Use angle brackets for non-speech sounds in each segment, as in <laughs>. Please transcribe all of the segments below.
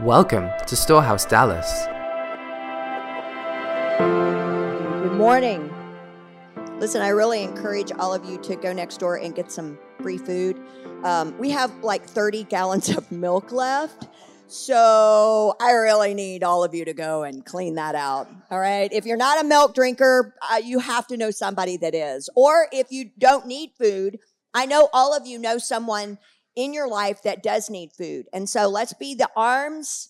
Welcome to Storehouse Dallas. Good morning. Listen, I really encourage all of you to go next door and get some free food. Um, we have like 30 gallons <laughs> of milk left. So I really need all of you to go and clean that out. All right. If you're not a milk drinker, uh, you have to know somebody that is. Or if you don't need food, I know all of you know someone in your life that does need food. And so let's be the arms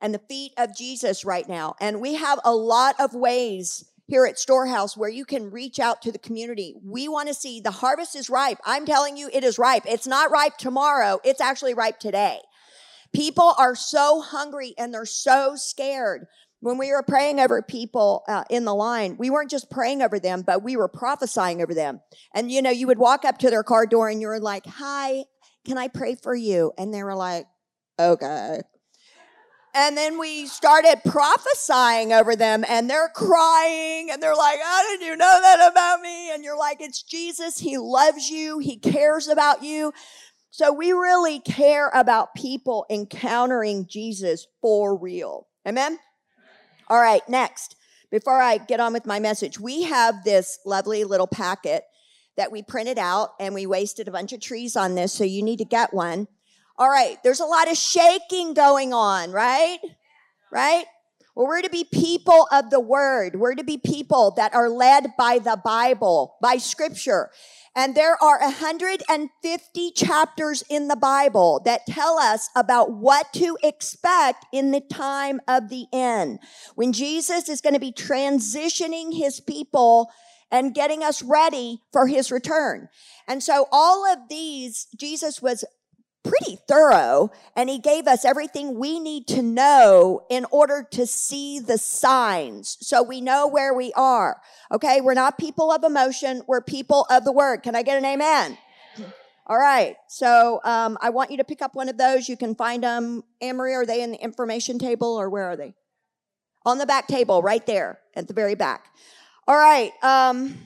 and the feet of Jesus right now. And we have a lot of ways here at Storehouse where you can reach out to the community. We want to see the harvest is ripe. I'm telling you, it is ripe. It's not ripe tomorrow, it's actually ripe today. People are so hungry and they're so scared. When we were praying over people uh, in the line, we weren't just praying over them, but we were prophesying over them. And you know, you would walk up to their car door and you were like, Hi, can I pray for you? And they were like, Okay. And then we started prophesying over them and they're crying and they're like, How did you know that about me? And you're like, It's Jesus. He loves you. He cares about you. So we really care about people encountering Jesus for real. Amen? All right, next. Before I get on with my message, we have this lovely little packet that we printed out and we wasted a bunch of trees on this, so you need to get one. All right, there's a lot of shaking going on, right? Right? Well, we're to be people of the word. We're to be people that are led by the Bible, by scripture. And there are 150 chapters in the Bible that tell us about what to expect in the time of the end. When Jesus is going to be transitioning his people and getting us ready for his return. And so all of these, Jesus was pretty thorough and he gave us everything we need to know in order to see the signs so we know where we are. Okay. We're not people of emotion. We're people of the word. Can I get an amen? All right. So, um, I want you to pick up one of those. You can find them. Amory, are they in the information table or where are they? On the back table, right there at the very back. All right. Um,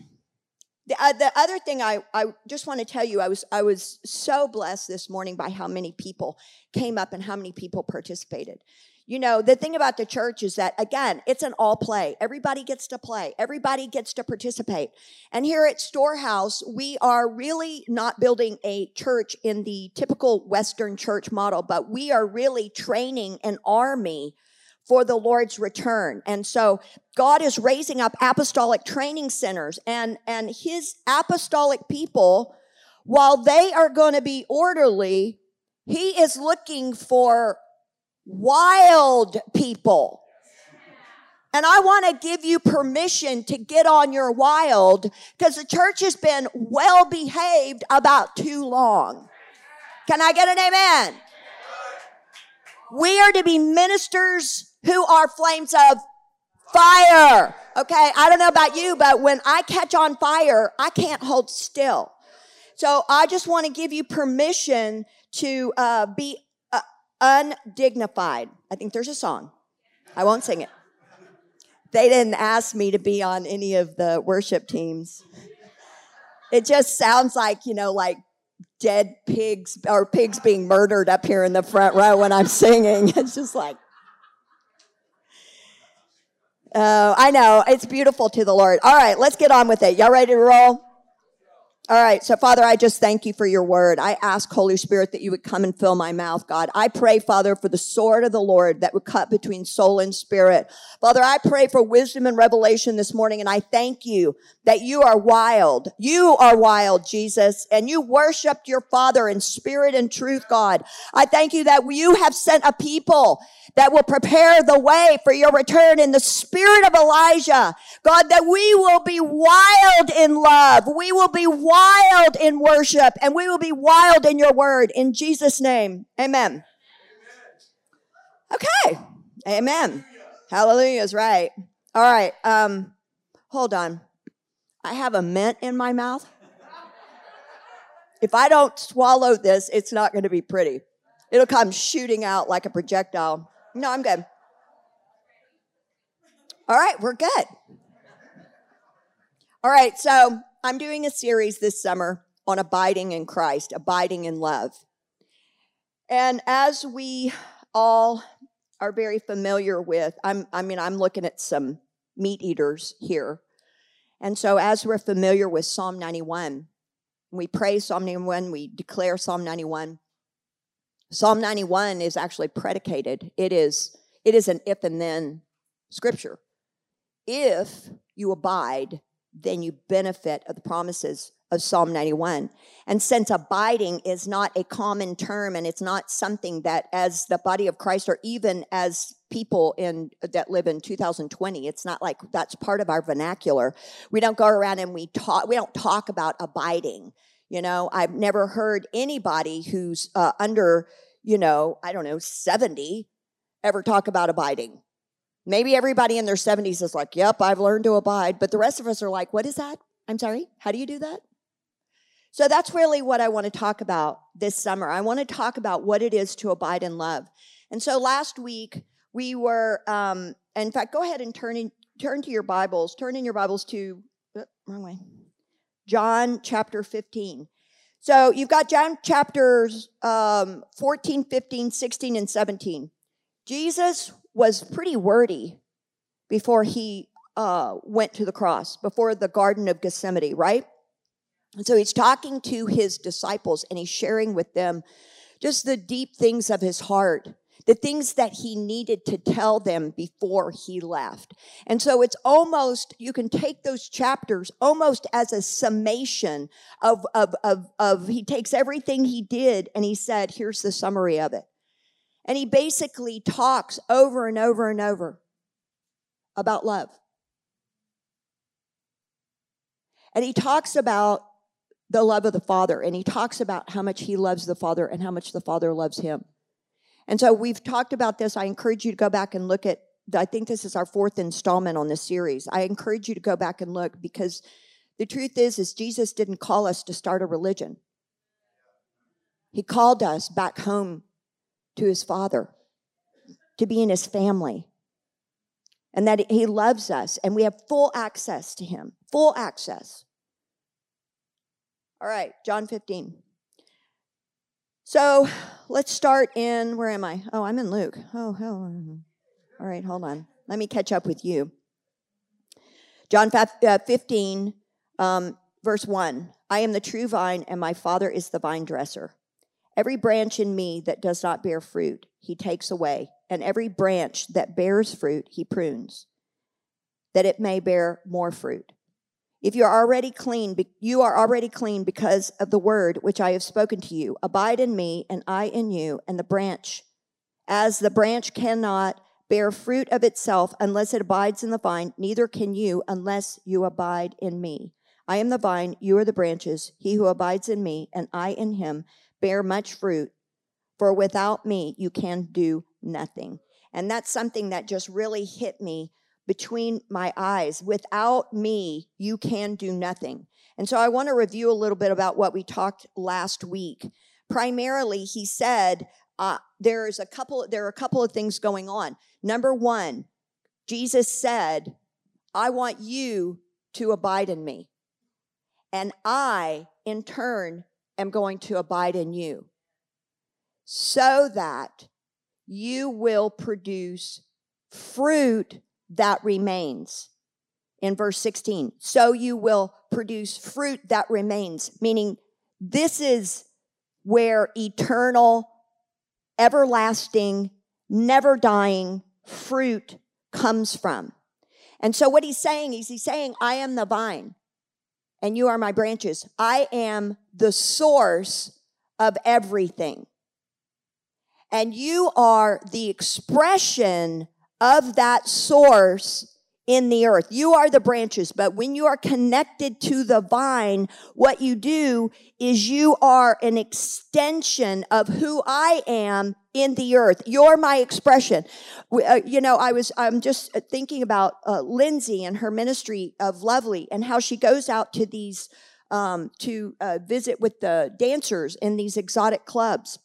the, uh, the other thing I, I just want to tell you, I was, I was so blessed this morning by how many people came up and how many people participated. You know, the thing about the church is that, again, it's an all play. Everybody gets to play. Everybody gets to participate. And here at Storehouse, we are really not building a church in the typical Western church model, but we are really training an army for the Lord's return. And so God is raising up apostolic training centers and, and his apostolic people, while they are going to be orderly, he is looking for wild people. And I want to give you permission to get on your wild because the church has been well behaved about too long. Can I get an amen? We are to be ministers who are flames of fire. Okay. I don't know about you, but when I catch on fire, I can't hold still. So I just want to give you permission to uh, be uh, undignified. I think there's a song. I won't sing it. They didn't ask me to be on any of the worship teams. It just sounds like, you know, like dead pigs or pigs being murdered up here in the front row when I'm singing. <laughs> It's just like, Oh, I know. It's beautiful to the Lord. All right, let's get on with it. Y'all ready to roll? All right. So, Father, I just thank you for your word. I ask, Holy Spirit, that you would come and fill my mouth, God. I pray, Father, for the sword of the Lord that would cut between soul and spirit. Father, I pray for wisdom and revelation this morning, and I thank you that you are wild. You are wild, Jesus, and you worshiped your Father in spirit and truth, God. I thank you that you have sent a people that will prepare the way for your return in the spirit of Elijah. God, that we will be wild in love. We will be wild in worship and we will be wild in your word in Jesus name. Amen. Okay. Amen. Hallelujah is right. All right. Um, hold on. I have a mint in my mouth. If I don't swallow this, it's not going to be pretty. It'll come shooting out like a projectile. No, I'm good. All right, we're good. All right, so I'm doing a series this summer on abiding in Christ, abiding in love. And as we all are very familiar with, I'm, I mean, I'm looking at some meat eaters here. And so, as we're familiar with Psalm 91, we pray Psalm 91, we declare Psalm 91. Psalm 91 is actually predicated. It is, it is an if and then scripture. If you abide, then you benefit of the promises of Psalm 91. And since abiding is not a common term and it's not something that as the body of Christ or even as people in that live in 2020 it's not like that's part of our vernacular. We don't go around and we talk we don't talk about abiding you know? I've never heard anybody who's uh, under you know i don't know 70 ever talk about abiding maybe everybody in their 70s is like yep i've learned to abide but the rest of us are like what is that i'm sorry how do you do that so that's really what I want to talk about this summer. I want to talk about what it is to abide in love. And so last week we were, um, in fact, go ahead and turn in, turn to your Bibles. Turn in your Bibles to oh, wrong way. John chapter 15. So you've got John chapters um, 14, 15, 16, and 17. Jesus was pretty wordy before he uh, went to the cross, before the Garden of Gethsemane, right? And so he's talking to his disciples and he's sharing with them just the deep things of his heart, the things that he needed to tell them before he left. And so it's almost, you can take those chapters almost as a summation of, of, of, of he takes everything he did and he said, here's the summary of it. And he basically talks over and over and over about love. And he talks about the love of the Father, and he talks about how much he loves the Father and how much the Father loves him. And so we've talked about this. I encourage you to go back and look at, I think this is our fourth installment on this series. I encourage you to go back and look because the truth is, is Jesus didn't call us to start a religion. He called us back home to his Father, to be in his family, and that he loves us, and we have full access to him, full access. All right, John 15. So let's start in, where am I? Oh, I'm in Luke. Oh, hell. All right, hold on. Let me catch up with you. John uh, 15, um, verse 1 I am the true vine, and my Father is the vine dresser. Every branch in me that does not bear fruit, he takes away, and every branch that bears fruit, he prunes, that it may bear more fruit. If you are already clean, you are already clean because of the word which I have spoken to you. Abide in me, and I in you, and the branch, as the branch cannot bear fruit of itself unless it abides in the vine, neither can you unless you abide in me. I am the vine, you are the branches. He who abides in me, and I in him, bear much fruit, for without me you can do nothing. And that's something that just really hit me between my eyes. Without me, you can do nothing. And so I want to review a little bit about what we talked last week. Primarily, he said uh, there is a couple. There are a couple of things going on. Number one, Jesus said, "I want you to abide in me, and I, in turn, am going to abide in you, so that you will produce fruit that remains. In verse 16, so you will produce fruit that remains, meaning this is where eternal, everlasting, never dying fruit comes from. And so what he's saying is he's saying, I am the vine and you are my branches. I am the source of everything. And you are the expression of that source in the earth. You are the branches, but when you are connected to the vine, what you do is you are an extension of who I am in the earth. You're my expression. Uh, you know, I was, I'm just thinking about uh, Lindsay and her ministry of Lovely and how she goes out to these, um, to uh, visit with the dancers in these exotic clubs.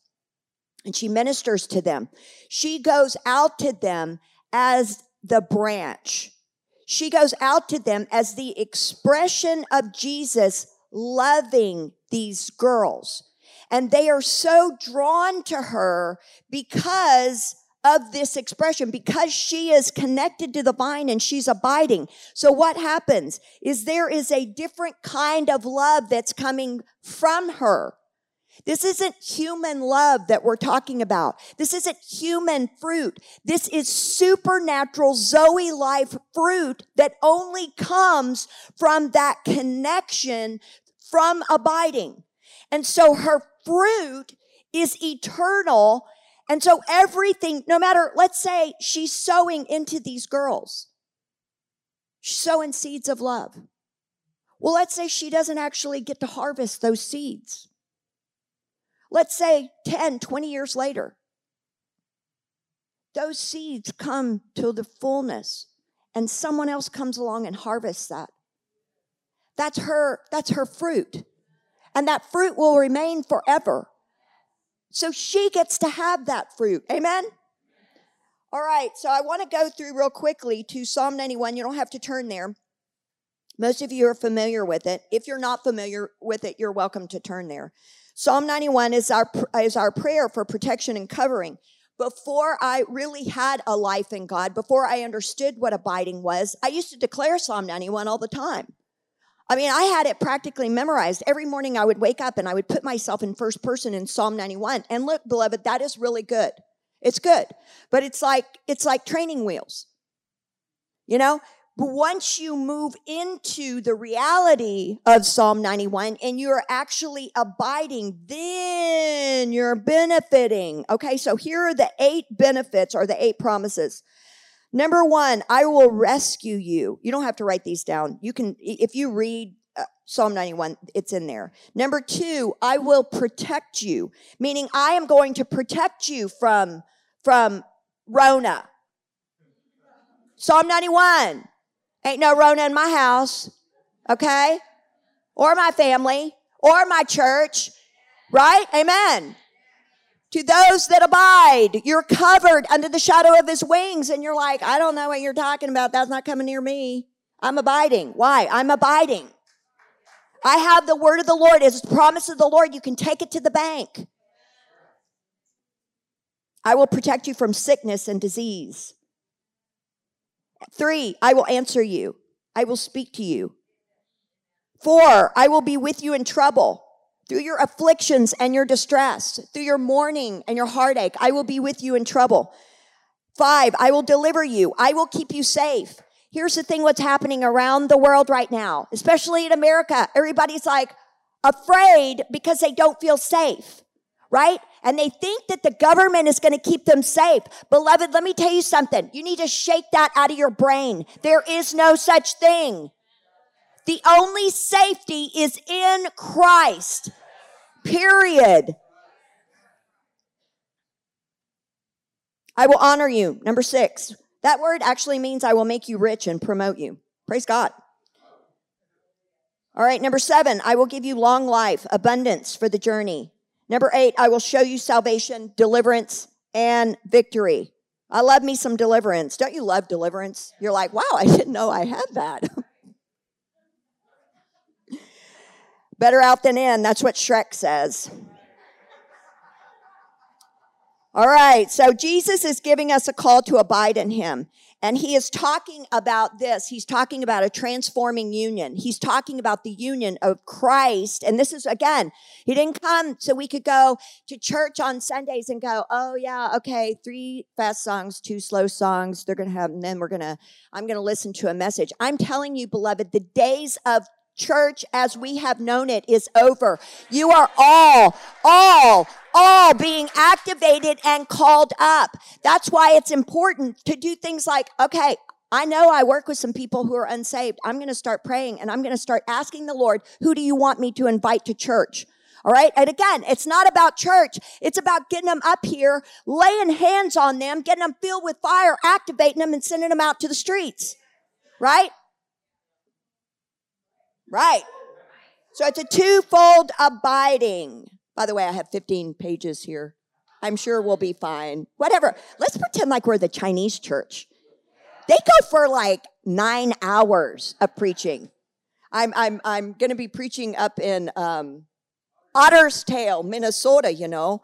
And she ministers to them. She goes out to them as the branch. She goes out to them as the expression of Jesus loving these girls. And they are so drawn to her because of this expression because she is connected to the vine and she's abiding. So what happens is there is a different kind of love that's coming from her. This isn't human love that we're talking about. This isn't human fruit. This is supernatural Zoe life fruit that only comes from that connection from abiding. And so her fruit is eternal. And so everything, no matter, let's say she's sowing into these girls, she's sowing seeds of love. Well, let's say she doesn't actually get to harvest those seeds. Let's say 10, 20 years later, those seeds come to the fullness and someone else comes along and harvests that. That's her, that's her fruit. And that fruit will remain forever. So she gets to have that fruit. Amen? All right, so I want to go through real quickly to Psalm 91. You don't have to turn there. Most of you are familiar with it. If you're not familiar with it, you're welcome to turn there. Psalm 91 is our, is our prayer for protection and covering. Before I really had a life in God, before I understood what abiding was, I used to declare Psalm 91 all the time. I mean, I had it practically memorized. Every morning I would wake up and I would put myself in first person in Psalm 91. And look, beloved, that is really good. It's good. But it's like it's like training wheels. You know, but once you move into the reality of Psalm 91 and you're actually abiding, then you're benefiting. Okay, so here are the eight benefits or the eight promises. Number one, I will rescue you. You don't have to write these down. You can, if you read uh, Psalm 91, it's in there. Number two, I will protect you, meaning I am going to protect you from, from Rona. Psalm 91. Ain't no Rona in my house. Okay? Or my family. Or my church. Right? Amen to those that abide. You're covered under the shadow of his wings. And you're like, I don't know what you're talking about. That's not coming near me. I'm abiding. Why? I'm abiding. I have the word of the Lord. It's the promise of the Lord. You can take it to the bank. I will protect you from sickness and disease. Three, I will answer you. I will speak to you. Four, I will be with you in trouble through your afflictions and your distress, through your mourning and your heartache. I will be with you in trouble. Five, I will deliver you. I will keep you safe. Here's the thing what's happening around the world right now, especially in America. Everybody's like afraid because they don't feel safe, right? And they think that the government is going to keep them safe. Beloved, let me tell you something. You need to shake that out of your brain. There is no such thing. The only safety is in Christ. Period. I will honor you. Number six. That word actually means I will make you rich and promote you. Praise God. All right. Number seven. I will give you long life, abundance for the journey. Number eight. I will show you salvation, deliverance, and victory. I love me some deliverance. Don't you love deliverance? You're like, wow, I didn't know I had that. <laughs> Better out than in. That's what Shrek says. All right. So Jesus is giving us a call to abide in him. And he is talking about this. He's talking about a transforming union. He's talking about the union of Christ. And this is, again, he didn't come so we could go to church on Sundays and go, oh, yeah, okay, three fast songs, two slow songs. They're going to have, and then we're going to, I'm going to listen to a message. I'm telling you, beloved, the days of church as we have known it is over. You are all, all, all being activated and called up. That's why it's important to do things like, okay, I know I work with some people who are unsaved. I'm going to start praying and I'm going to start asking the Lord, who do you want me to invite to church? All right. And again, it's not about church. It's about getting them up here, laying hands on them, getting them filled with fire, activating them and sending them out to the streets. Right? Right. So it's a twofold abiding. By the way, I have 15 pages here. I'm sure we'll be fine. Whatever. Let's pretend like we're the Chinese church. They go for like nine hours of preaching. I'm, I'm, I'm going to be preaching up in um, Otter's Tail, Minnesota, you know.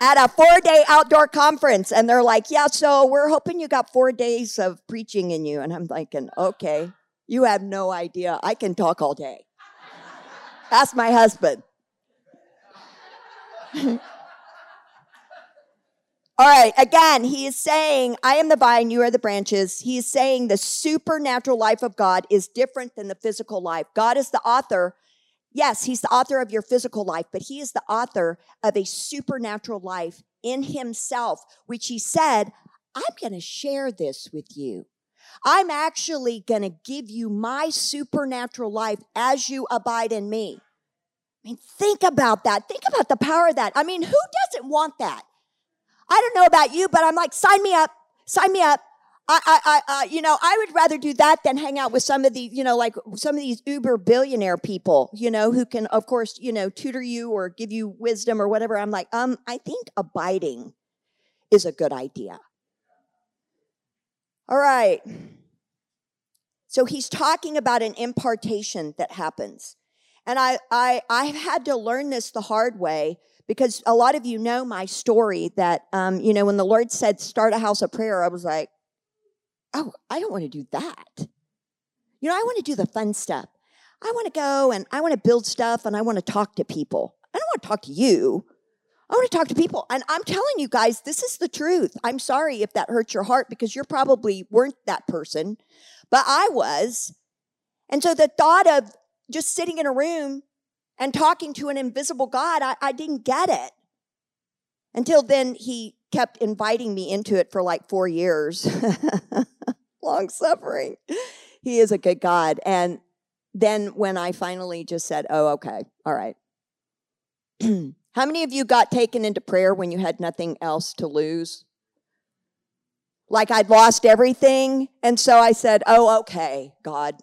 at a four day outdoor conference. And they're like, yeah, so we're hoping you got four days of preaching in you. And I'm thinking, okay, you have no idea. I can talk all day. Ask my husband. <laughs> All right, again, he is saying, I am the vine, you are the branches. He is saying the supernatural life of God is different than the physical life. God is the author. Yes, he's the author of your physical life, but he is the author of a supernatural life in himself, which he said, I'm going to share this with you. I'm actually going to give you my supernatural life as you abide in me. I mean, think about that. Think about the power of that. I mean, who doesn't want that? I don't know about you, but I'm like, sign me up, sign me up. I, I, I, you know, I would rather do that than hang out with some of the, you know, like some of these uber billionaire people, you know, who can, of course, you know, tutor you or give you wisdom or whatever. I'm like, um, I think abiding is a good idea. All right. So he's talking about an impartation that happens. And I, I, I've had to learn this the hard way because a lot of you know my story that, um, you know, when the Lord said, start a house of prayer, I was like, oh, I don't want to do that. You know, I want to do the fun stuff. I want to go and I want to build stuff and I want to talk to people. I don't want to talk to you. I want to talk to people. And I'm telling you guys, this is the truth. I'm sorry if that hurts your heart because you probably weren't that person, but I was. And so the thought of just sitting in a room and talking to an invisible God, I, I didn't get it. Until then, he kept inviting me into it for like four years. <laughs> Long suffering. He is a good God. And then when I finally just said, oh, okay, all right. <clears throat> How many of you got taken into prayer when you had nothing else to lose? Like I'd lost everything. And so I said, oh, okay, God,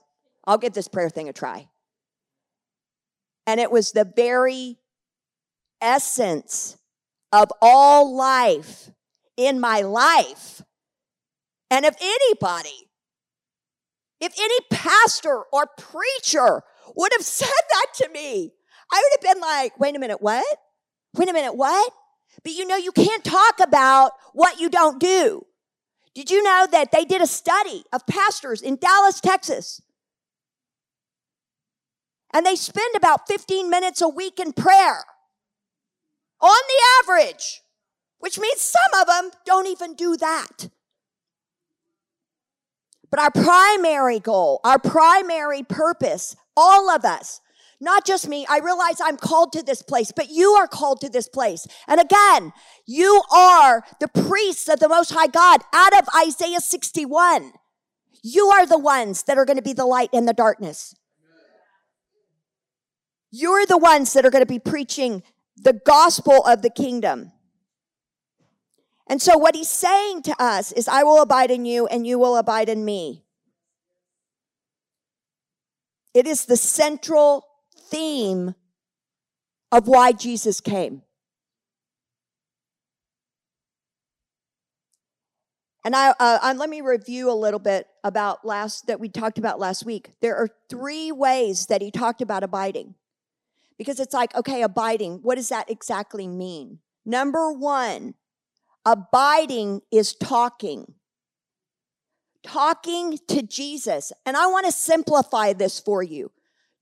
I'll give this prayer thing a try. And it was the very essence of all life in my life. And if anybody, if any pastor or preacher would have <laughs> said that to me, I would have been like, wait a minute, what? Wait a minute, what? But you know, you can't talk about what you don't do. Did you know that they did a study of pastors in Dallas, Texas? and they spend about 15 minutes a week in prayer on the average, which means some of them don't even do that. But our primary goal, our primary purpose, all of us, not just me, I realize I'm called to this place, but you are called to this place. And again, you are the priests of the Most High God out of Isaiah 61. You are the ones that are going to be the light in the darkness. You're the ones that are going to be preaching the gospel of the kingdom. And so, what he's saying to us is, I will abide in you and you will abide in me. It is the central theme of why Jesus came. And I, uh, let me review a little bit about last that we talked about last week. There are three ways that he talked about abiding because it's like, okay, abiding, what does that exactly mean? Number one, abiding is talking. Talking to Jesus. And I want to simplify this for you.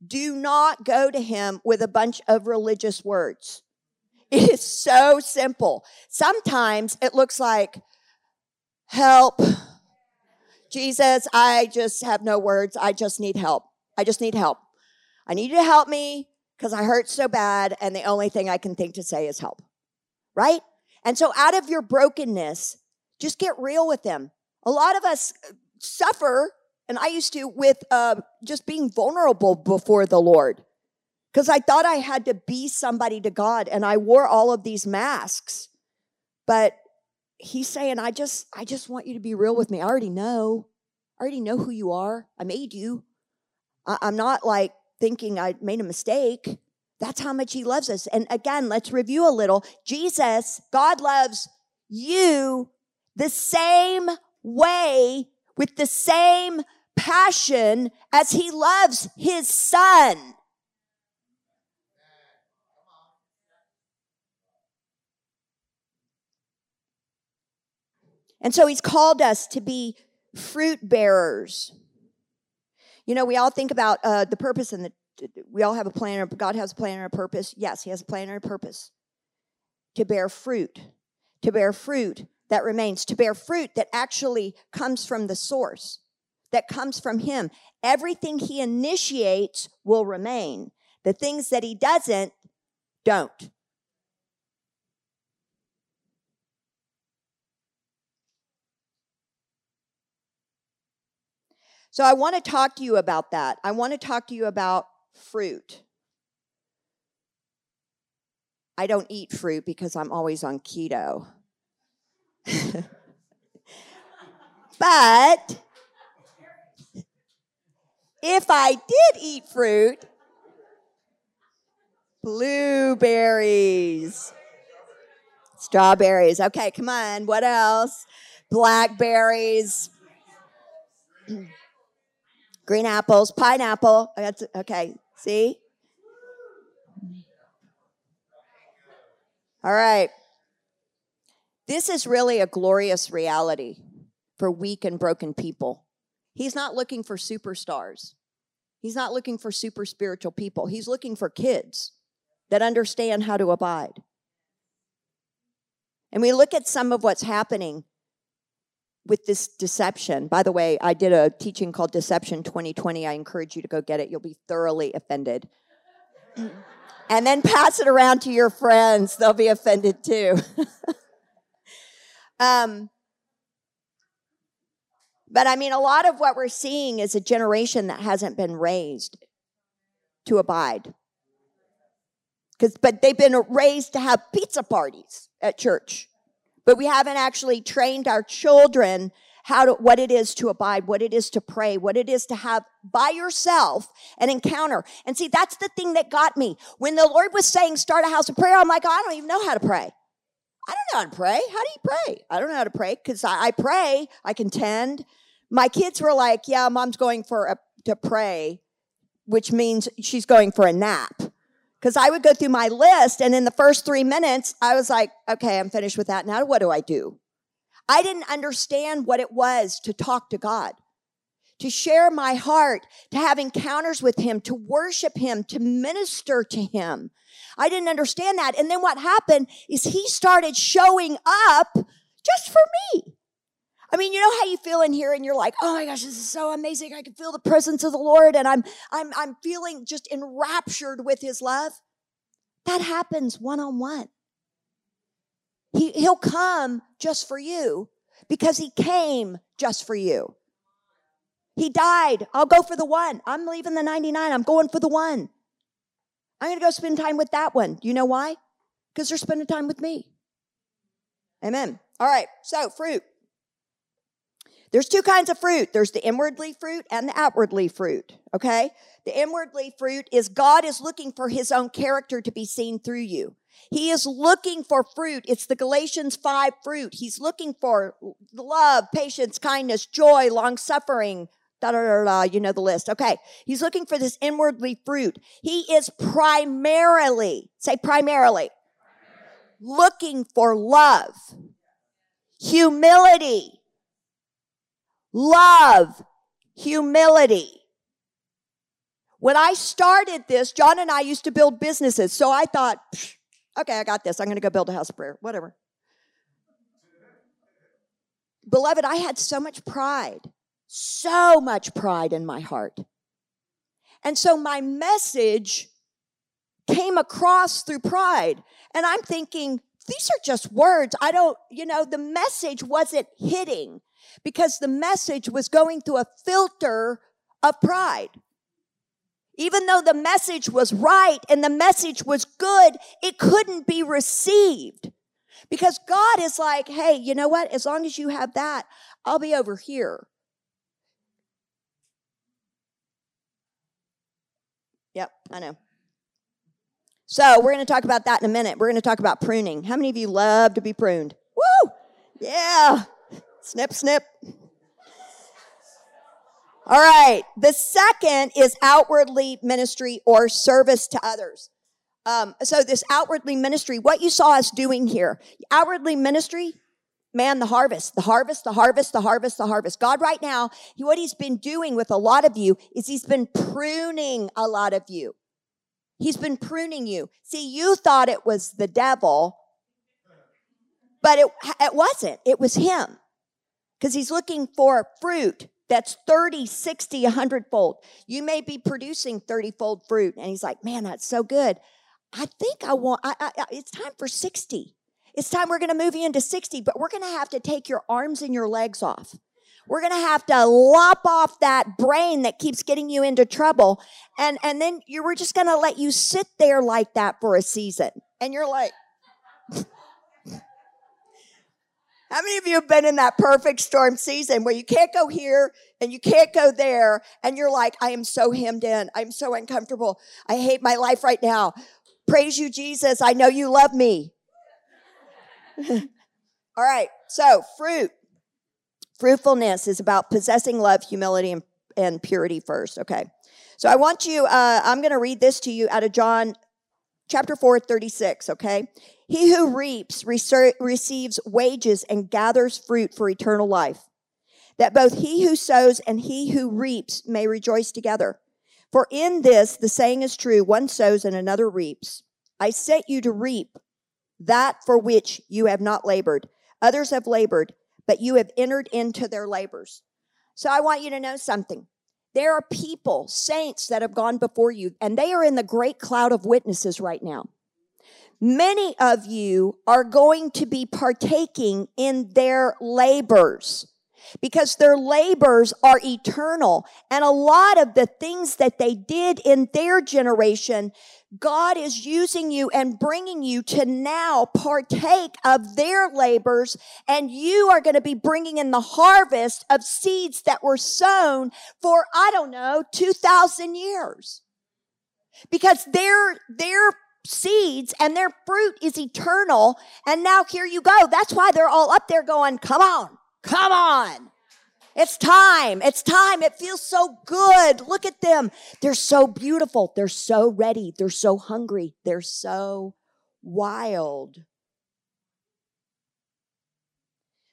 Do not go to him with a bunch of religious words. It is so simple. Sometimes it looks like, help. Jesus, I just have no words. I just need help. I just need help. I need you to help me because I hurt so bad, and the only thing I can think to say is help. Right? And so, out of your brokenness, just get real with them. A lot of us suffer, and I used to, with uh, just being vulnerable before the Lord. Because I thought I had to be somebody to God, and I wore all of these masks. But he's saying, I just, I just want you to be real with me. I already know. I already know who you are. I made you. I, I'm not like thinking I made a mistake. That's how much he loves us. And again, let's review a little. Jesus, God loves you the same way with the same passion as he loves his son. And so he's called us to be fruit bearers. You know, we all think about uh, the purpose and the, we all have a plan. God has a plan and a purpose. Yes, he has a plan and a purpose to bear fruit, to bear fruit that remains, to bear fruit that actually comes from the source, that comes from him. Everything he initiates will remain. The things that he doesn't, don't. So I want to talk to you about that. I want to talk to you about fruit. I don't eat fruit because I'm always on keto. <laughs> but if I did eat fruit, blueberries, strawberries. Okay, come on. What else? Blackberries. <clears throat> green apples, pineapple. Okay, see? All right. This is really a glorious reality for weak and broken people. He's not looking for superstars. He's not looking for super spiritual people. He's looking for kids that understand how to abide. And we look at some of what's happening with this deception. By the way, I did a teaching called Deception 2020. I encourage you to go get it. You'll be thoroughly offended. <clears throat> and then pass it around to your friends, they'll be offended too. <laughs> um, but I mean, a lot of what we're seeing is a generation that hasn't been raised to abide. Because, but they've been raised to have pizza parties at church but we haven't actually trained our children how to, what it is to abide, what it is to pray, what it is to have by yourself an encounter. And see, that's the thing that got me. When the Lord was saying, start a house of prayer, I'm like, I don't even know how to pray. I don't know how to pray. How do you pray? I don't know how to pray because I, I, pray, I contend. My kids were like, yeah, mom's going for a, to pray, which means she's going for a nap. Because I would go through my list, and in the first three minutes, I was like, okay, I'm finished with that. Now, what do I do? I didn't understand what it was to talk to God, to share my heart, to have encounters with Him, to worship Him, to minister to Him. I didn't understand that. And then what happened is He started showing up just for me. I mean, you know how you feel in here and you're like, oh my gosh, this is so amazing. I can feel the presence of the Lord and I'm I'm I'm feeling just enraptured with his love. That happens one on one. He, he'll come just for you because he came just for you. He died. I'll go for the one. I'm leaving the 99. I'm going for the one. I'm going to go spend time with that one. You know why? Because they're spending time with me. Amen. All right. So, fruit. There's two kinds of fruit. There's the inwardly fruit and the outwardly fruit. Okay? The inwardly fruit is God is looking for his own character to be seen through you. He is looking for fruit. It's the Galatians 5 fruit. He's looking for love, patience, kindness, joy, long suffering. Da, da, da, you know the list. Okay. He's looking for this inwardly fruit. He is primarily, say primarily, looking for love, humility, love, humility. When I started this, John and I used to build businesses. So I thought, okay, I got this. I'm going to go build a house of prayer, whatever. Beloved, I had so much pride, so much pride in my heart. And so my message came across through pride. And I'm thinking, these are just words. I don't, you know, the message wasn't hitting because the message was going through a filter of pride. Even though the message was right and the message was good, it couldn't be received. Because God is like, hey, you know what? As long as you have that, I'll be over here. Yep, I know. So we're going to talk about that in a minute. We're going to talk about pruning. How many of you love to be pruned? Woo! Yeah. Snip, snip. All right. The second is outwardly ministry or service to others. Um, so this outwardly ministry, what you saw us doing here, outwardly ministry man, the harvest, the harvest, the harvest, the harvest, the harvest. God, right now, what He's been doing with a lot of you is He's been pruning a lot of you. He's been pruning you. See, you thought it was the devil, but it, it wasn't. It was Him because He's looking for fruit that's 30, 60, 100 fold. You may be producing 30 fold fruit, and He's like, man, that's so good. I think I want, I, I, it's time for 60. It's time we're going to move you into 60, but we're going to have to take your arms and your legs off. We're going to have to lop off that brain that keeps getting you into trouble. And, and then you were just going to let you sit there like that for a season. And you're like, <laughs> how many of you have been in that perfect storm season where you can't go here and you can't go there and you're like, I am so hemmed in. I'm so uncomfortable. I hate my life right now. Praise you, Jesus. I know you love me. <laughs> All right. So fruit. Fruitfulness is about possessing love, humility, and, and purity first. Okay. So I want you, uh, I'm going to read this to you out of John chapter 4, 36. Okay. He who reaps receives wages and gathers fruit for eternal life, that both he who sows and he who reaps may rejoice together. For in this the saying is true one sows and another reaps. I set you to reap that for which you have not labored. Others have labored, but you have entered into their labors. So I want you to know something. There are people, saints that have gone before you, and they are in the great cloud of witnesses right now. Many of you are going to be partaking in their labors because their labors are eternal. And a lot of the things that they did in their generation, God is using you and bringing you to now partake of their labors. And you are going to be bringing in the harvest of seeds that were sown for, I don't know, 2,000 years. Because their, their seeds and their fruit is eternal. And now here you go. That's why they're all up there going, come on, come on. It's time. It's time. It feels so good. Look at them. They're so beautiful. They're so ready. They're so hungry. They're so wild.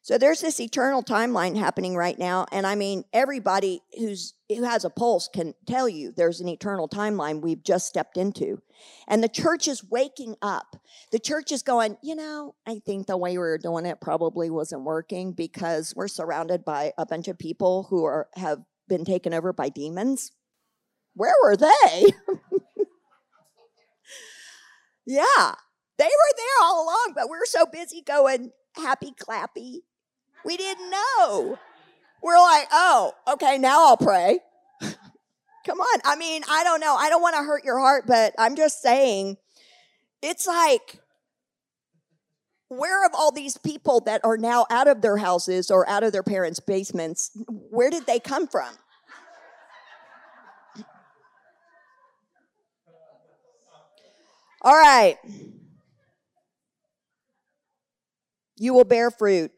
So there's this eternal timeline happening right now, and I mean everybody who's who has a pulse can tell you there's an eternal timeline we've just stepped into. And the church is waking up. The church is going, you know, I think the way we were doing it probably wasn't working because we're surrounded by a bunch of people who are have been taken over by demons. Where were they? <laughs> yeah, they were there all along, but we're so busy going happy clappy we didn't know. We're like, oh, okay, now I'll pray. <laughs> Come on. I mean, I don't know. I don't want to hurt your heart, but I'm just saying, it's like, where have all these people that are now out of their houses or out of their parents' basements, where did they come from? All right. You will bear fruit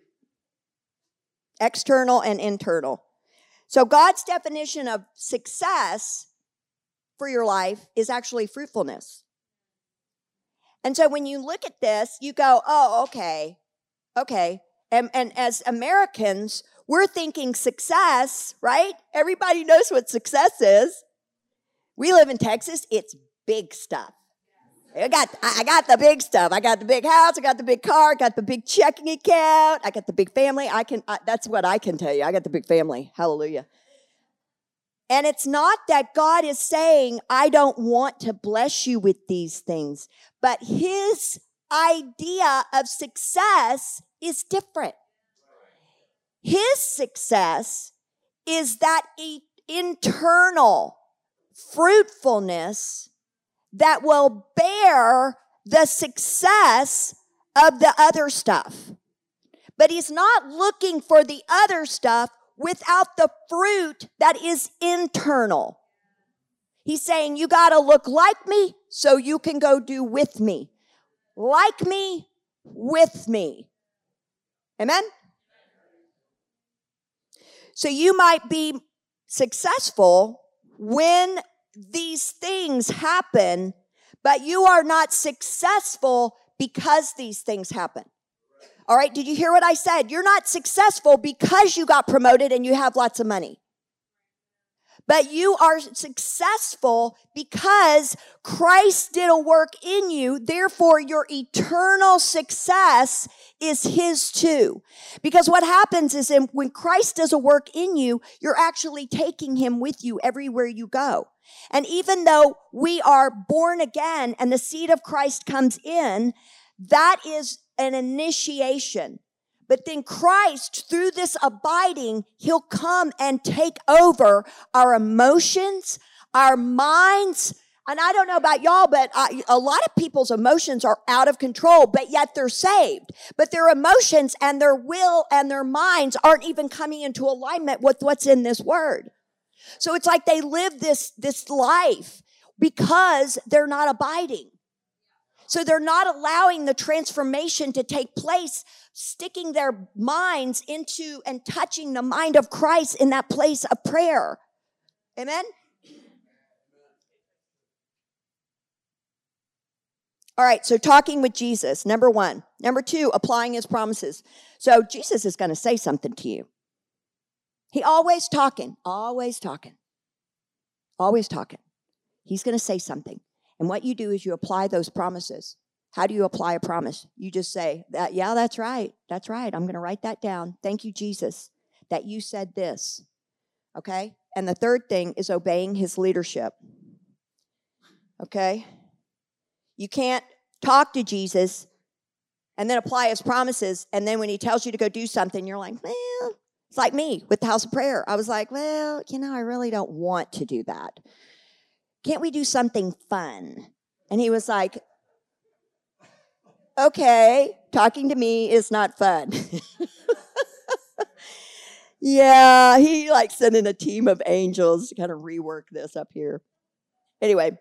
external and internal. So, God's definition of success for your life is actually fruitfulness. And so, when you look at this, you go, oh, okay, okay. And, and as Americans, we're thinking success, right? Everybody knows what success is. We live in Texas, it's big stuff. I got, I got the big stuff. I got the big house. I got the big car. I got the big checking account. I got the big family. I can, I, that's what I can tell you. I got the big family. Hallelujah. And it's not that God is saying, I don't want to bless you with these things, but his idea of success is different. His success is that e- internal fruitfulness that will bear the success of the other stuff. But he's not looking for the other stuff without the fruit that is internal. He's saying, You got to look like me so you can go do with me. Like me, with me. Amen? So you might be successful when these things happen, but you are not successful because these things happen. All right, did you hear what I said? You're not successful because you got promoted and you have lots of money. But you are successful because Christ did a work in you. Therefore, your eternal success is His too. Because what happens is when Christ does a work in you, you're actually taking Him with you everywhere you go. And even though we are born again and the seed of Christ comes in, that is an initiation. But then Christ, through this abiding, He'll come and take over our emotions, our minds. And I don't know about y'all, but I, a lot of people's emotions are out of control, but yet they're saved. But their emotions and their will and their minds aren't even coming into alignment with what's in this word. So it's like they live this, this life because they're not abiding. So they're not allowing the transformation to take place, sticking their minds into and touching the mind of Christ in that place of prayer. Amen? All right, so talking with Jesus, number one. Number two, applying his promises. So Jesus is going to say something to you. He always talking, always talking, always talking. He's going to say something. And what you do is you apply those promises. How do you apply a promise? You just say, that, Yeah, that's right. That's right. I'm going to write that down. Thank you, Jesus, that you said this. Okay? And the third thing is obeying his leadership. Okay? You can't talk to Jesus and then apply his promises. And then when he tells you to go do something, you're like, Well, it's like me with the house of prayer. I was like, Well, you know, I really don't want to do that can't we do something fun? And he was like, okay, talking to me is not fun. <laughs> yeah, he like sent in a team of angels to kind of rework this up here. Anyway,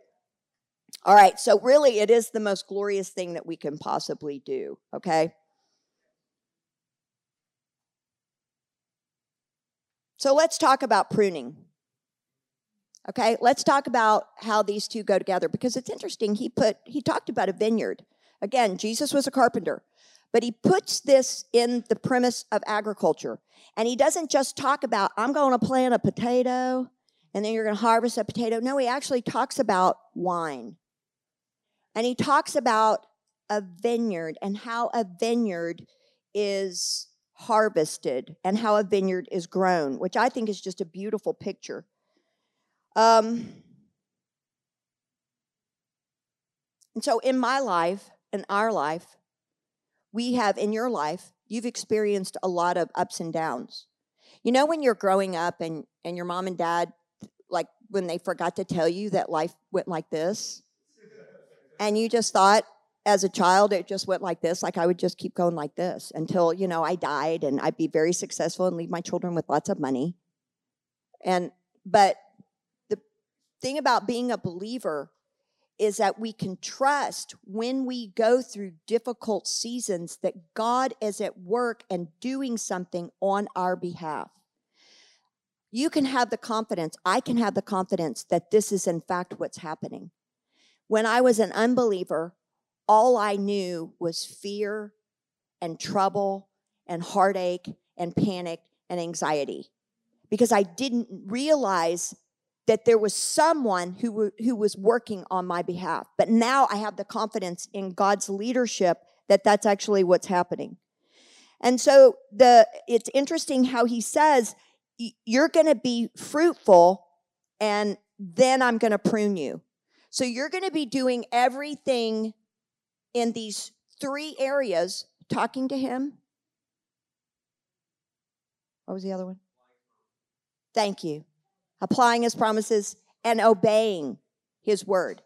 all right, so really it is the most glorious thing that we can possibly do, okay? So let's talk about pruning. Okay, let's talk about how these two go together because it's interesting. He put he talked about a vineyard. Again, Jesus was a carpenter, but he puts this in the premise of agriculture. And he doesn't just talk about I'm going to plant a potato and then you're going to harvest a potato. No, he actually talks about wine. And he talks about a vineyard and how a vineyard is harvested and how a vineyard is grown, which I think is just a beautiful picture. Um, and so in my life, in our life, we have in your life, you've experienced a lot of ups and downs. You know, when you're growing up and, and your mom and dad, like when they forgot to tell you that life went like this, and you just thought as a child it just went like this, like I would just keep going like this until, you know, I died and I'd be very successful and leave my children with lots of money. And, but the thing about being a believer is that we can trust when we go through difficult seasons that God is at work and doing something on our behalf. You can have the confidence, I can have the confidence that this is in fact what's happening. When I was an unbeliever, all I knew was fear and trouble and heartache and panic and anxiety because I didn't realize that there was someone who, who was working on my behalf. But now I have the confidence in God's leadership that that's actually what's happening. And so the it's interesting how he says you're going to be fruitful and then I'm going to prune you. So you're going to be doing everything in these three areas talking to him. What was the other one? Thank you applying his promises, and obeying his word.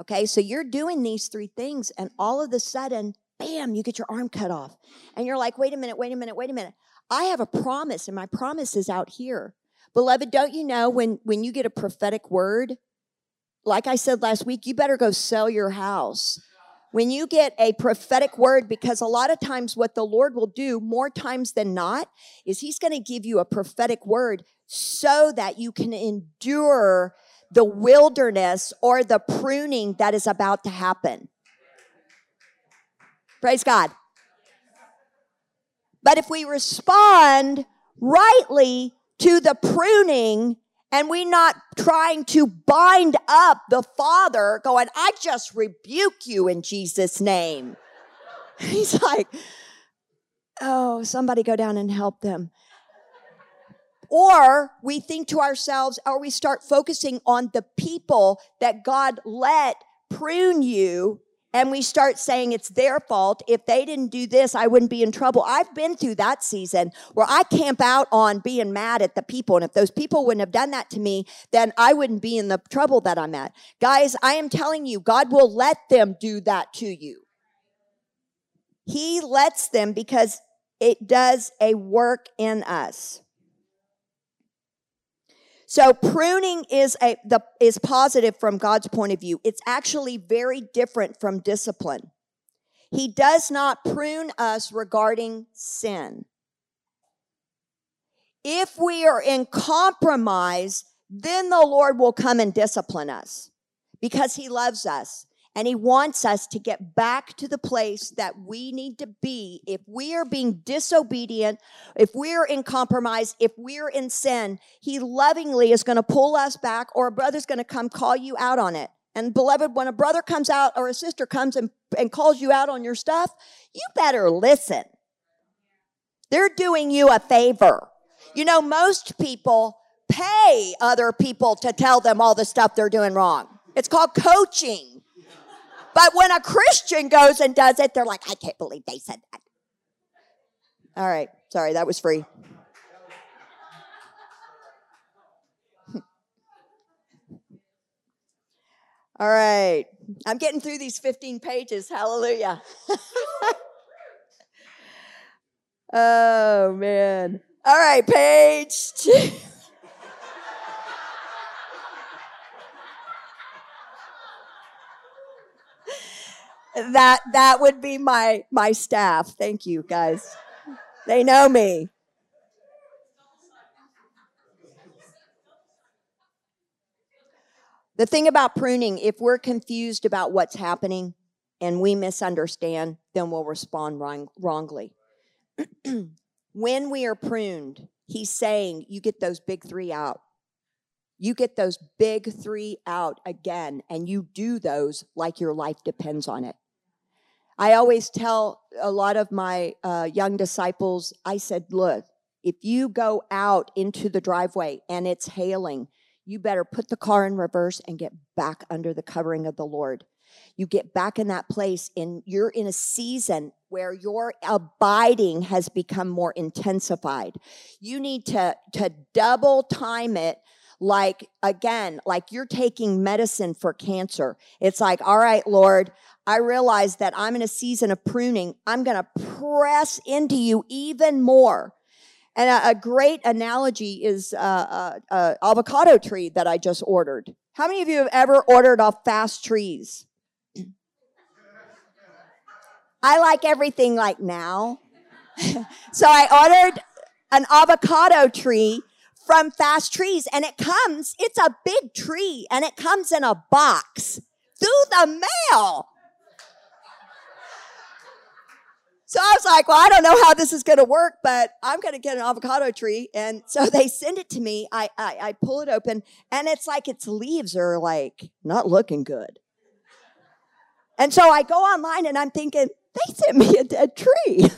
Okay, so you're doing these three things, and all of a sudden, bam, you get your arm cut off. And you're like, wait a minute, wait a minute, wait a minute. I have a promise, and my promise is out here. Beloved, don't you know when, when you get a prophetic word, like I said last week, you better go sell your house when you get a prophetic word, because a lot of times what the Lord will do more times than not is He's going to give you a prophetic word so that you can endure the wilderness or the pruning that is about to happen. Praise God. But if we respond rightly to the pruning and we not trying to bind up the father going, I just rebuke you in Jesus' name. <laughs> He's like, oh, somebody go down and help them. Or we think to ourselves, or we start focusing on the people that God let prune you and we start saying it's their fault. If they didn't do this, I wouldn't be in trouble. I've been through that season where I camp out on being mad at the people. And if those people wouldn't have done that to me, then I wouldn't be in the trouble that I'm at. Guys, I am telling you, God will let them do that to you. He lets them because it does a work in us. So pruning is a the is positive from God's point of view. It's actually very different from discipline. He does not prune us regarding sin. If we are in compromise, then the Lord will come and discipline us because he loves us. And he wants us to get back to the place that we need to be. If we are being disobedient, if we're in compromise, if we're in sin, he lovingly is going to pull us back or a brother's going to come call you out on it. And beloved, when a brother comes out or a sister comes and, and calls you out on your stuff, you better listen. They're doing you a favor. You know, most people pay other people to tell them all the stuff they're doing wrong. It's called coaching. But when a Christian goes and does it, they're like, I can't believe they said that. All right. Sorry, that was free. <laughs> All right. I'm getting through these 15 pages. Hallelujah. <laughs> oh, man. All right, page two. <laughs> that that would be my my staff. Thank you guys. They know me. The thing about pruning, if we're confused about what's happening and we misunderstand, then we'll respond wrong, wrongly. <clears throat> when we are pruned, he's saying, You get those big three out. You get those big three out again, and you do those like your life depends on it. I always tell a lot of my uh, young disciples, I said, look, if you go out into the driveway and it's hailing, you better put the car in reverse and get back under the covering of the Lord. You get back in that place, and you're in a season where your abiding has become more intensified. You need to, to double time it like again like you're taking medicine for cancer it's like all right lord I realize that I'm in a season of pruning. I'm going to press into you even more. And a, a great analogy is uh, uh, uh, avocado tree that I just ordered. How many of you have ever ordered off fast trees? <clears throat> I like everything like now. <laughs> so I ordered an avocado tree from Fast Trees and it comes, it's a big tree and it comes in a box through the mail. So I was like, well, I don't know how this is going to work, but I'm going to get an avocado tree. And so <laughs> they send it to me. I, I, I pull it open and it's like its leaves are like not looking good. And so I go online and I'm thinking, they sent me a dead tree.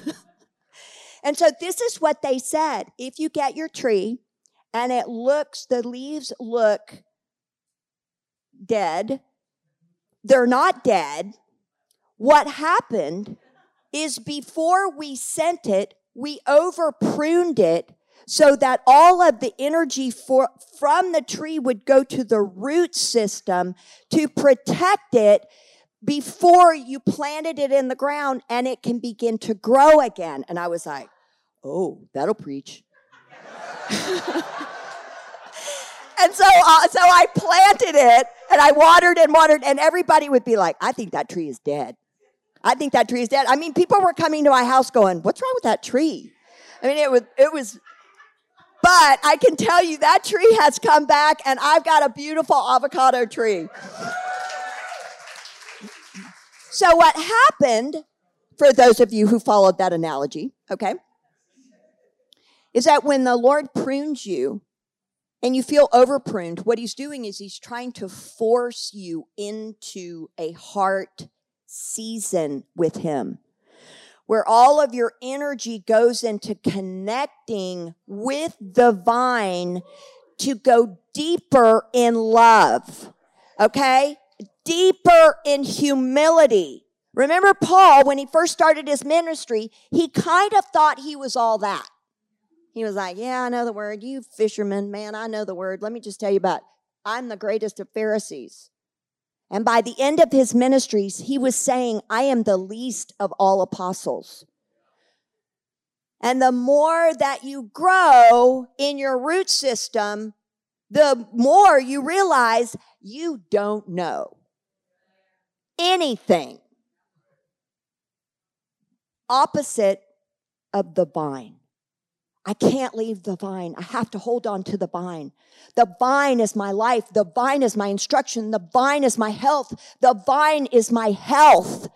<laughs> and so this is what they said. If you get your tree and it looks, the leaves look dead, they're not dead. What happened is before we sent it, we over pruned it so that all of the energy for, from the tree would go to the root system to protect it before you planted it in the ground and it can begin to grow again. And I was like, oh, that'll preach. <laughs> and so, uh, so I planted it and I watered and watered, and everybody would be like, I think that tree is dead. I think that tree is dead. I mean, people were coming to my house going, What's wrong with that tree? I mean, it was, it was, but I can tell you that tree has come back and I've got a beautiful avocado tree. So, what happened, for those of you who followed that analogy, okay, is that when the Lord prunes you and you feel over pruned, what he's doing is he's trying to force you into a heart season with him where all of your energy goes into connecting with the vine to go deeper in love. Okay? Deeper in humility. Remember Paul, when he first started his ministry, he kind of thought he was all that. He was like, Yeah, I know the word. You fishermen, man, I know the word. Let me just tell you about I'm the greatest of Pharisees. And by the end of his ministries, he was saying, I am the least of all apostles. And the more that you grow in your root system, the more you realize you don't know anything opposite of the vine. I can't leave the vine. I have to hold on to the vine. The vine is my life. The vine is my instruction. The vine is my health. The vine is my health.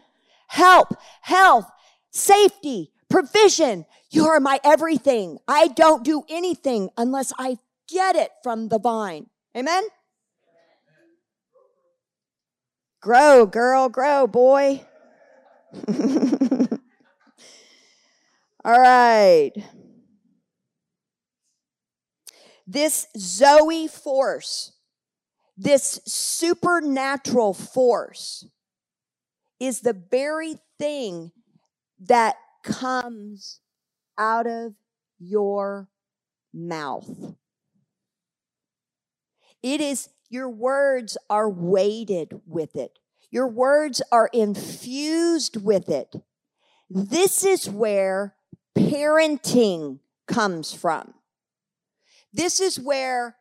Help, health, safety, provision. You are my everything. I don't do anything unless I get it from the vine. Amen? Grow, girl, grow, boy. <laughs> All right. This Zoe force, this supernatural force, is the very thing that comes out of your mouth. It is, your words are weighted with it. Your words are infused with it. This is where parenting comes from. This is where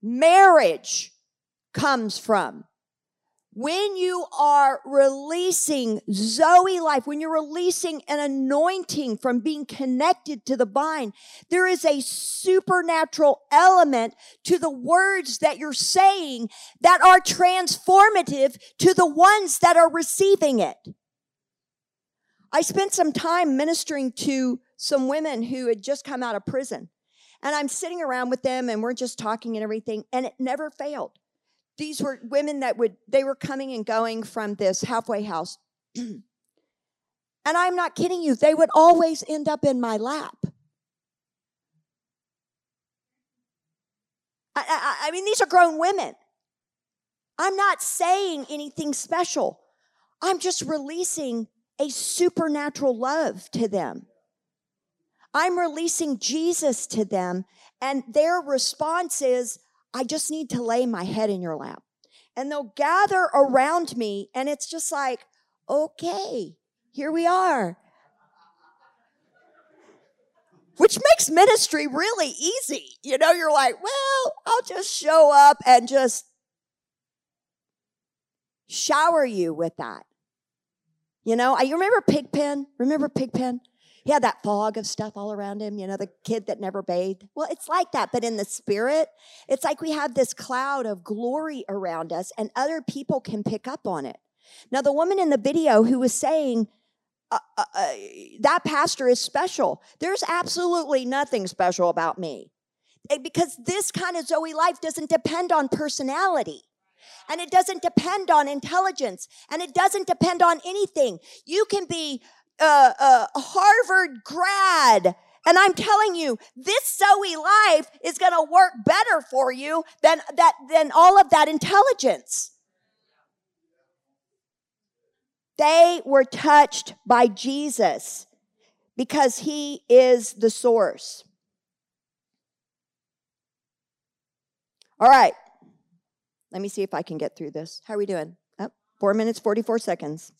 marriage comes from. When you are releasing Zoe life, when you're releasing an anointing from being connected to the vine, there is a supernatural element to the words that you're saying that are transformative to the ones that are receiving it. I spent some time ministering to some women who had just come out of prison. And I'm sitting around with them and we're just talking and everything, and it never failed. These were women that would, they were coming and going from this halfway house. <clears throat> and I'm not kidding you, they would always end up in my lap. I, I, I mean, these are grown women. I'm not saying anything special. I'm just releasing a supernatural love to them. I'm releasing Jesus to them, and their response is, I just need to lay my head in your lap. And they'll gather around me, and it's just like, okay, here we are. Which makes ministry really easy. You know, you're like, well, I'll just show up and just shower you with that. You know, I you remember Pigpen? Remember Pigpen? He had that fog of stuff all around him, you know, the kid that never bathed. Well, it's like that, but in the spirit, it's like we have this cloud of glory around us and other people can pick up on it. Now, the woman in the video who was saying, uh, uh, uh, that pastor is special. There's absolutely nothing special about me eh, because this kind of Zoe life doesn't depend on personality and it doesn't depend on intelligence and it doesn't depend on anything. You can be a, a Harvard grad. And I'm telling you, this Zoe life is going to work better for you than that, than all of that intelligence. They were touched by Jesus because he is the source. All right. Let me see if I can get through this. How are we doing? Oh, four minutes, 44 seconds.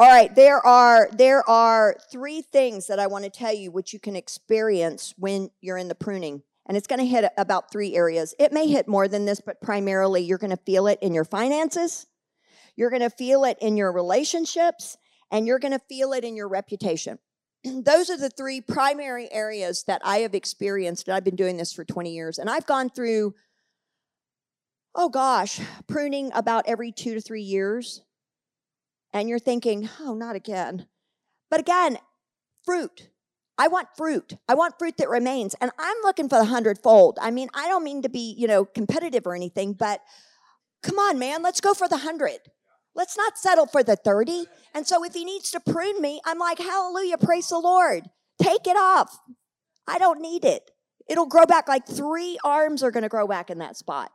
All right, there are there are three things that I want to tell you which you can experience when you're in the pruning. And it's going to hit about three areas. It may hit more than this, but primarily you're going to feel it in your finances, you're going to feel it in your relationships, and you're going to feel it in your reputation. <clears throat> Those are the three primary areas that I have experienced. And I've been doing this for 20 years. And I've gone through, oh gosh, pruning about every two to three years and you're thinking, oh, not again. But again, fruit. I want fruit. I want fruit that remains. And I'm looking for the hundredfold. I mean, I don't mean to be, you know, competitive or anything, but come on, man, let's go for the hundred. Let's not settle for the 30. And so if he needs to prune me, I'm like, hallelujah, praise the Lord. Take it off. I don't need it. It'll grow back like three arms are going to grow back in that spot.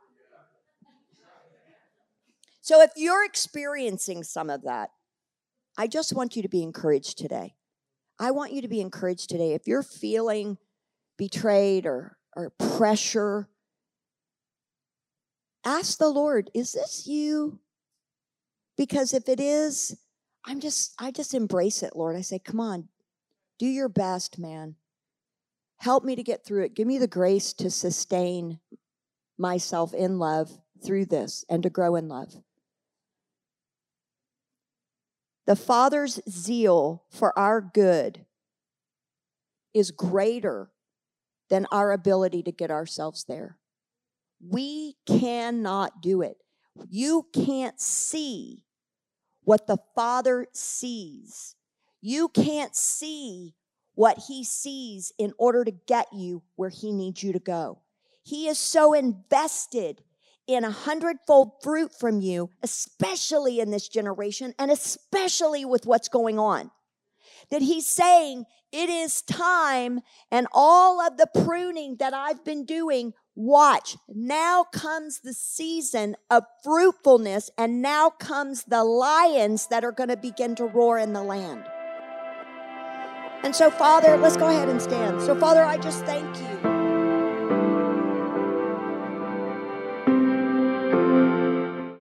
So if you're experiencing some of that, I just want you to be encouraged today. I want you to be encouraged today. If you're feeling betrayed or, or pressure, ask the Lord, is this you? Because if it is, I'm just, I just embrace it, Lord. I say, come on, do your best, man. Help me to get through it. Give me the grace to sustain myself in love through this and to grow in love. The Father's zeal for our good is greater than our ability to get ourselves there. We cannot do it. You can't see what the Father sees. You can't see what He sees in order to get you where He needs you to go. He is so invested in a hundredfold fruit from you, especially in this generation and especially with what's going on. That he's saying, it is time, and all of the pruning that I've been doing, watch. Now comes the season of fruitfulness, and now comes the lions that are going to begin to roar in the land. And so, Father, let's go ahead and stand. So, Father, I just thank you